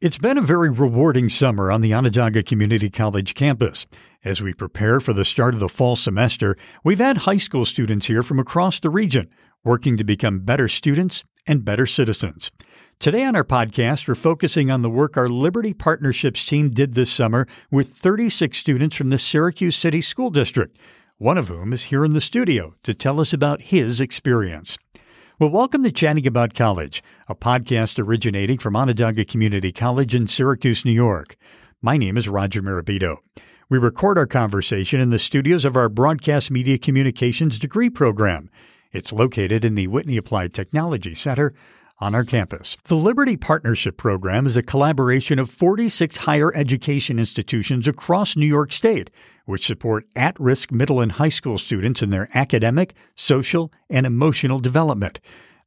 It's been a very rewarding summer on the Onondaga Community College campus. As we prepare for the start of the fall semester, we've had high school students here from across the region working to become better students and better citizens. Today on our podcast, we're focusing on the work our Liberty Partnerships team did this summer with 36 students from the Syracuse City School District, one of whom is here in the studio to tell us about his experience. Well, welcome to Chatting About College, a podcast originating from Onondaga Community College in Syracuse, New York. My name is Roger Mirabito. We record our conversation in the studios of our Broadcast Media Communications degree program. It's located in the Whitney Applied Technology Center on our campus. The Liberty Partnership Program is a collaboration of 46 higher education institutions across New York State, which support at risk middle and high school students in their academic, social, and emotional development.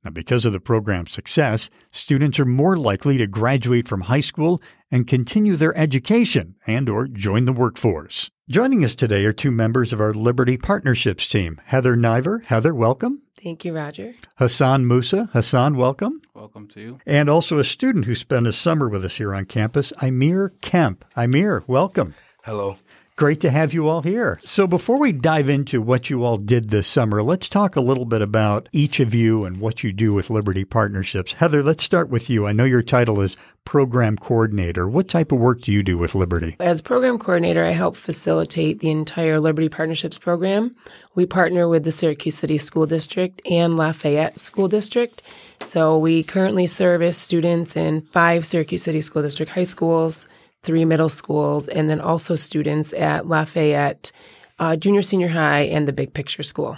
Now, because of the program's success, students are more likely to graduate from high school and continue their education and or join the workforce. Joining us today are two members of our Liberty Partnerships team. Heather Niver. Heather, welcome. Thank you, Roger. Hassan Musa. Hassan, welcome. Welcome to you. And also a student who spent a summer with us here on campus, Imir Kemp. Imir, welcome. Hello. Great to have you all here. So, before we dive into what you all did this summer, let's talk a little bit about each of you and what you do with Liberty Partnerships. Heather, let's start with you. I know your title is Program Coordinator. What type of work do you do with Liberty? As program coordinator, I help facilitate the entire Liberty Partnerships program. We partner with the Syracuse City School District and Lafayette School District. So, we currently service students in five Syracuse City School District high schools three middle schools, and then also students at Lafayette uh, Junior Senior High and the Big Picture School.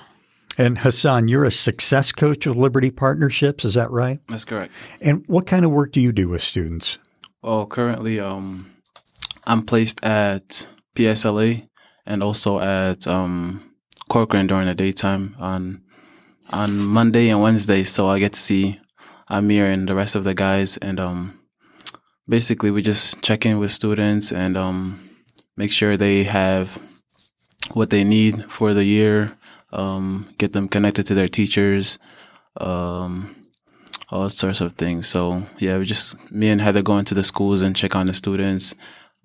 And Hassan, you're a success coach of Liberty Partnerships, is that right? That's correct. And what kind of work do you do with students? Well, currently, um, I'm placed at PSLA and also at um, Corcoran during the daytime on on Monday and Wednesday. So I get to see Amir and the rest of the guys, and um, basically we just check in with students and um, make sure they have what they need for the year um, get them connected to their teachers um, all sorts of things. So yeah we just me and heather go into the schools and check on the students.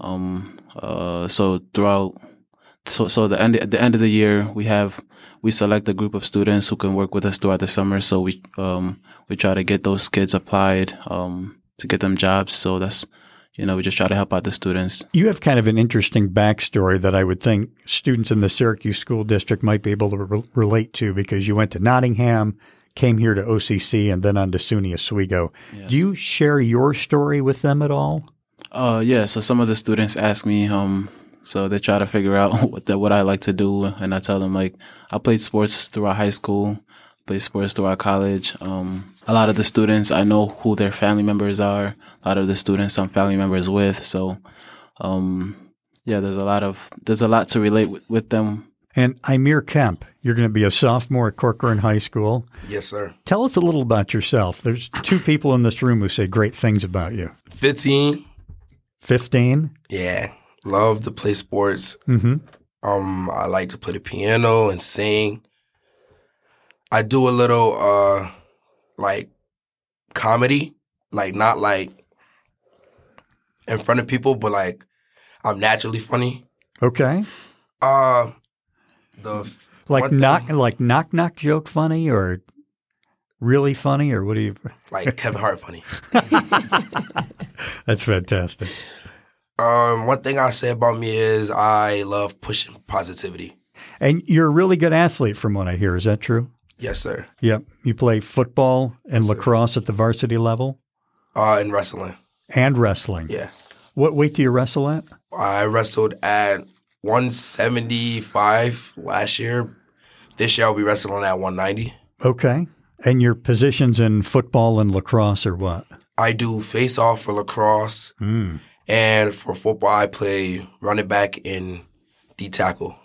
Um, uh, so throughout so so the end at the end of the year we have we select a group of students who can work with us throughout the summer. So we um, we try to get those kids applied um, to get them jobs. So that's you know, we just try to help out the students. You have kind of an interesting backstory that I would think students in the Syracuse School District might be able to re- relate to because you went to Nottingham, came here to OCC, and then on to SUNY Oswego. Yes. Do you share your story with them at all? Uh, yeah. So some of the students ask me, um, so they try to figure out what the, what I like to do, and I tell them like I played sports throughout high school, played sports throughout college. Um, a lot of the students I know who their family members are. A lot of the students I'm family members with. So, um, yeah, there's a lot of there's a lot to relate with, with them. And Imir Kemp, you're going to be a sophomore at Corcoran High School. Yes, sir. Tell us a little about yourself. There's two people in this room who say great things about you. 15. 15? Yeah. Love to play sports. Mm-hmm. Um, I like to play the piano and sing. I do a little uh like comedy, like not like in front of people, but like I'm naturally funny. Okay. Uh the like knock thing, like knock knock joke funny or really funny or what do you like Kevin Hart funny? That's fantastic. Um, one thing I say about me is I love pushing positivity. And you're a really good athlete, from what I hear. Is that true? Yes, sir. Yep. You play football and yes, lacrosse sir. at the varsity level? Uh, and wrestling. And wrestling. Yeah. What weight do you wrestle at? I wrestled at 175 last year. This year I'll be wrestling at 190. Okay. And your positions in football and lacrosse are what? I do face off for lacrosse. Mm. And for football, I play running back and D tackle.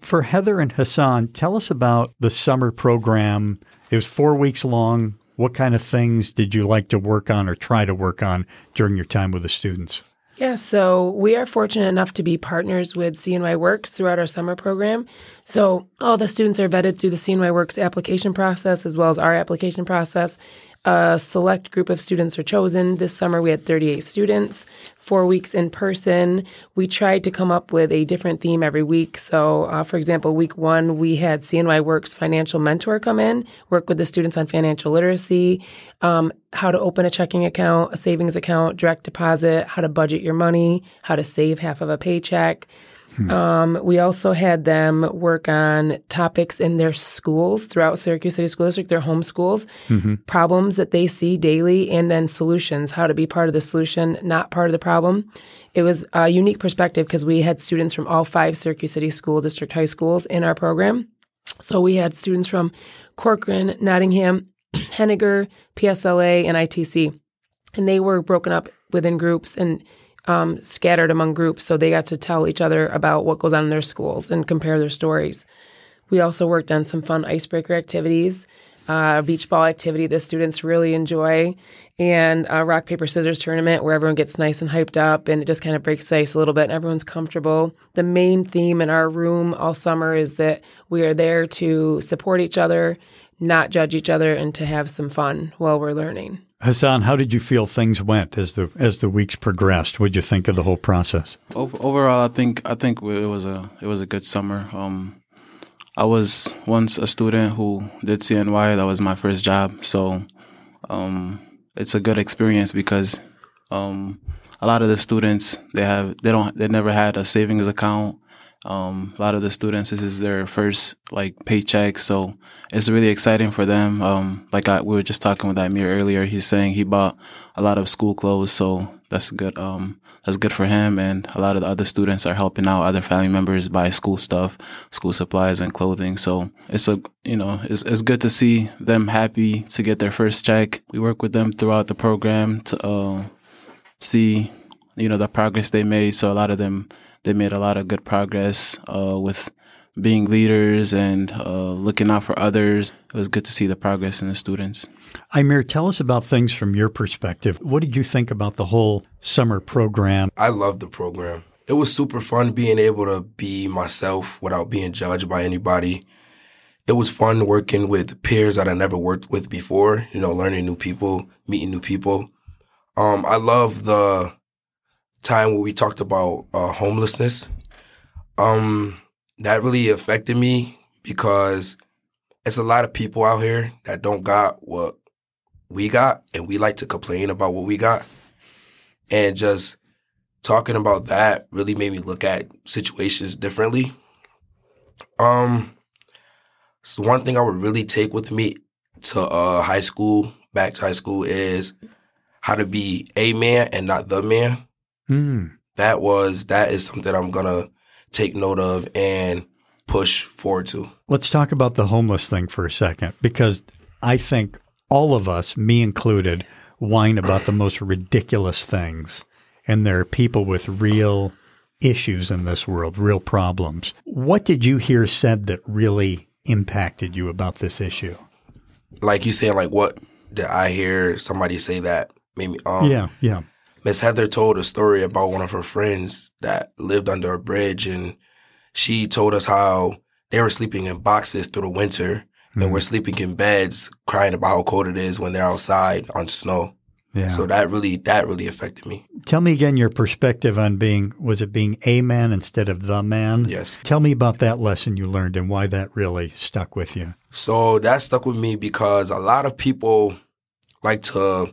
For Heather and Hassan, tell us about the summer program. It was four weeks long. What kind of things did you like to work on or try to work on during your time with the students? Yeah, so we are fortunate enough to be partners with CNY Works throughout our summer program. So all the students are vetted through the CNY Works application process as well as our application process. A select group of students are chosen. This summer we had 38 students, four weeks in person. We tried to come up with a different theme every week. So, uh, for example, week one, we had CNY Works financial mentor come in, work with the students on financial literacy, um, how to open a checking account, a savings account, direct deposit, how to budget your money, how to save half of a paycheck. Um, we also had them work on topics in their schools throughout Syracuse City School District, their home schools, problems that they see daily, and then solutions, how to be part of the solution, not part of the problem. It was a unique perspective because we had students from all five Syracuse City School District high schools in our program. So we had students from Corcoran, Nottingham, Henninger, PSLA, and ITC. And they were broken up within groups and um, scattered among groups. So they got to tell each other about what goes on in their schools and compare their stories. We also worked on some fun icebreaker activities, uh, beach ball activity that students really enjoy, and a rock, paper, scissors tournament where everyone gets nice and hyped up and it just kind of breaks the ice a little bit and everyone's comfortable. The main theme in our room all summer is that we are there to support each other, not judge each other, and to have some fun while we're learning. Hassan, how did you feel things went as the as the weeks progressed? What did you think of the whole process? Overall, I think I think it was a it was a good summer. Um, I was once a student who did CNY. That was my first job, so um, it's a good experience because um, a lot of the students they have they don't they never had a savings account. Um, a lot of the students this is their first like paycheck, so it's really exciting for them. Um, like I, we were just talking with Amir earlier, he's saying he bought a lot of school clothes, so that's good. Um, that's good for him, and a lot of the other students are helping out other family members buy school stuff, school supplies, and clothing. So it's a you know it's it's good to see them happy to get their first check. We work with them throughout the program to uh, see you know the progress they made. So a lot of them they made a lot of good progress uh, with being leaders and uh, looking out for others. It was good to see the progress in the students. Imir, tell us about things from your perspective. What did you think about the whole summer program? I love the program. It was super fun being able to be myself without being judged by anybody. It was fun working with peers that I never worked with before, you know, learning new people, meeting new people. Um, I love the time where we talked about uh, homelessness. Um, that really affected me because it's a lot of people out here that don't got what we got, and we like to complain about what we got. And just talking about that really made me look at situations differently. Um, so one thing I would really take with me to uh, high school, back to high school, is how to be a man and not the man. Mm. That was that is something I'm gonna take note of and push forward to. Let's talk about the homeless thing for a second because I think all of us, me included, whine about the most ridiculous things. And there are people with real issues in this world, real problems. What did you hear said that really impacted you about this issue? Like you saying, like what did I hear somebody say that made me um yeah, yeah. Miss Heather told a story about one of her friends that lived under a bridge, and she told us how they were sleeping in boxes through the winter, Mhm. and we're sleeping in beds, crying about how cold it is when they're outside on snow. Yeah. So that really that really affected me. Tell me again your perspective on being was it being a man instead of the man? Yes. Tell me about that lesson you learned and why that really stuck with you. So that stuck with me because a lot of people like to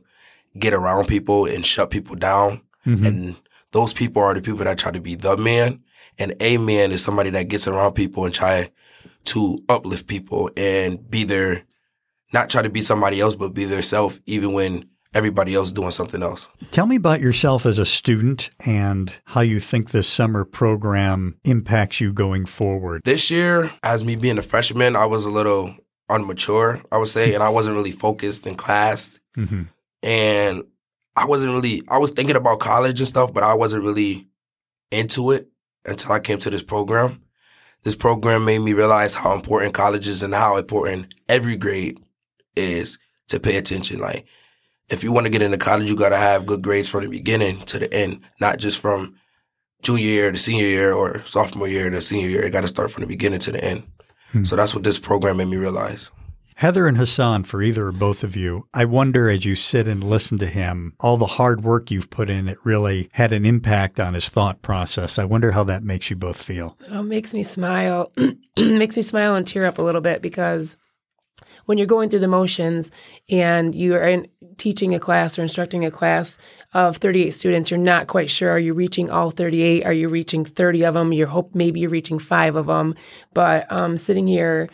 get around people and shut people down. Mhm. And those people are the people that try to be the man. And a man is somebody that gets around people and try to uplift people and be their, not try to be somebody else, but be their self, even when everybody else is doing something else. Tell me about yourself as a student and how you think this summer program impacts you going forward. This year, as me being a freshman, I was a little unmature, I would say, and I wasn't really focused in class. hmm and I wasn't really I was thinking about college and stuff, but I wasn't really into it until I came to this program. This program made me realize how important college is and how important every grade is to pay attention. Like if you want to get into college, you got to have good grades from the beginning to the end, not just from junior year to senior year or sophomore year to senior year. It got to start from the beginning to the end. Hmm. So that's what this program made me realize. Heather and Hassan, for either or both of you, I wonder as you sit and listen to him, all the hard work you've put in, it really had an impact on his thought process. I wonder how that makes you both feel. Oh, it makes me smile. makes me smile and tear up a little bit because when you're going through the motions and you are in, teaching a class or instructing a class of 38 students, you're not quite sure. Are you reaching all 38? Are you reaching 30 of them? You hope maybe you're reaching five of them. But um, sitting here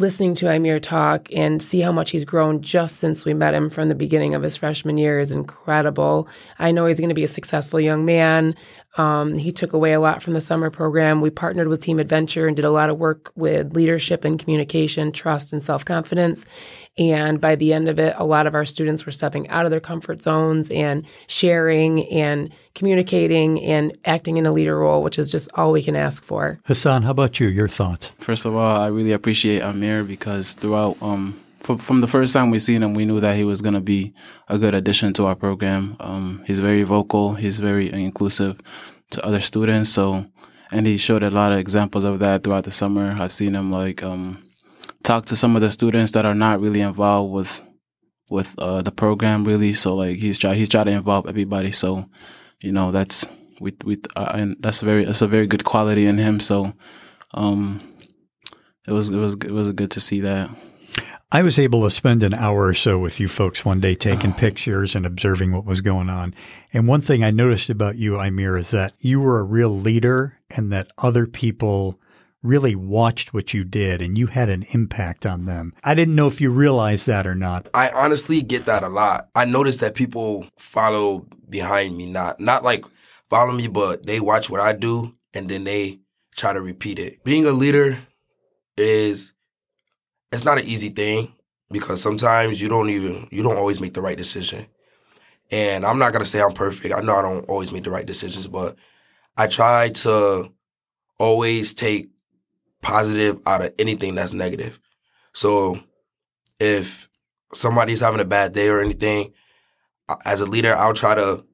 listening to Amir talk and see how much he's grown just since we met him from the beginning of his freshman year is incredible. I know he's going to be a successful young man. Um, he took away a lot from the summer program. We partnered with Team Adventure and did a lot of work with leadership and communication, trust, and self confidence. And by the end of it, a lot of our students were stepping out of their comfort zones and sharing and communicating and acting in a leader role, which is just all we can ask for. Hassan, how about you? Your thoughts? First of all, I really appreciate Amir because throughout um, from, the first time we seen him, we knew that he was going to be a good addition to our program. Um, he's very vocal. He's very inclusive to other students. So, and he showed a lot of examples of that throughout the summer. I've seen him like um, talk to some of the students that are not really involved with with uh, the program really. So like he's try he's trying to involve everybody. So, you know that's we we uh, and that's very that's a very good quality in him. So, um, it was it was it was good to see that. I was able to spend an hour or so with you folks one day taking oh. pictures and observing what was going on. And one thing I noticed about you, Amir, is that you were a real leader and that other people really watched what you did and you had an impact on them. I didn't know if you realized that or not. I honestly get that a lot. I noticed that people follow behind me, not not like follow me, but they watch what I do and then they try to repeat it. Being a leader is it's not an easy thing because sometimes you don't even you don't always make the right decision. And I'm not gonna say I'm perfect. I know I don't always make the right decisions, but I try to always take positive out of anything that's negative. So if somebody's having a bad day or anything, as a leader, I'll try to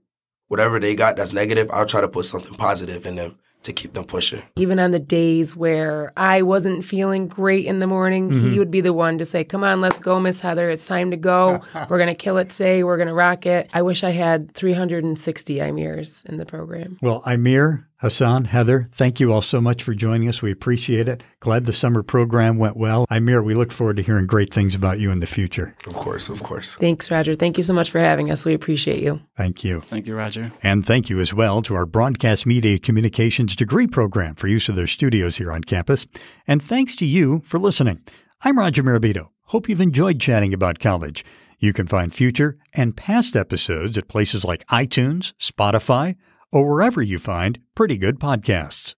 whatever they got that's negative, I'll try to put something positive in them to keep them pushing. Even on the days where I wasn't feeling great in the morning, mm-hmm. he would be the one to say, Come on, let's go, Miss Heather. It's time to go. We're going to kill it today. We're going to rock it. I wish I had 360 Amirs in the program. Well, Amir, Hassan, Heather, thank you all so much for joining us. We appreciate it. Glad the summer program went well. Amir, we look forward to hearing great things about you in the future. Of course, of course. Thanks, Roger. Thank you so much for having us. We appreciate you. Thank you. Thank you, Roger. And thank you as well to our Broadcast Media Communications degree program for use of their studios here on campus. And thanks to you for listening. I'm Roger Mirabito. Hope you've enjoyed chatting about college. You can find future and past episodes at places like iTunes, Spotify, or wherever you find pretty good podcasts.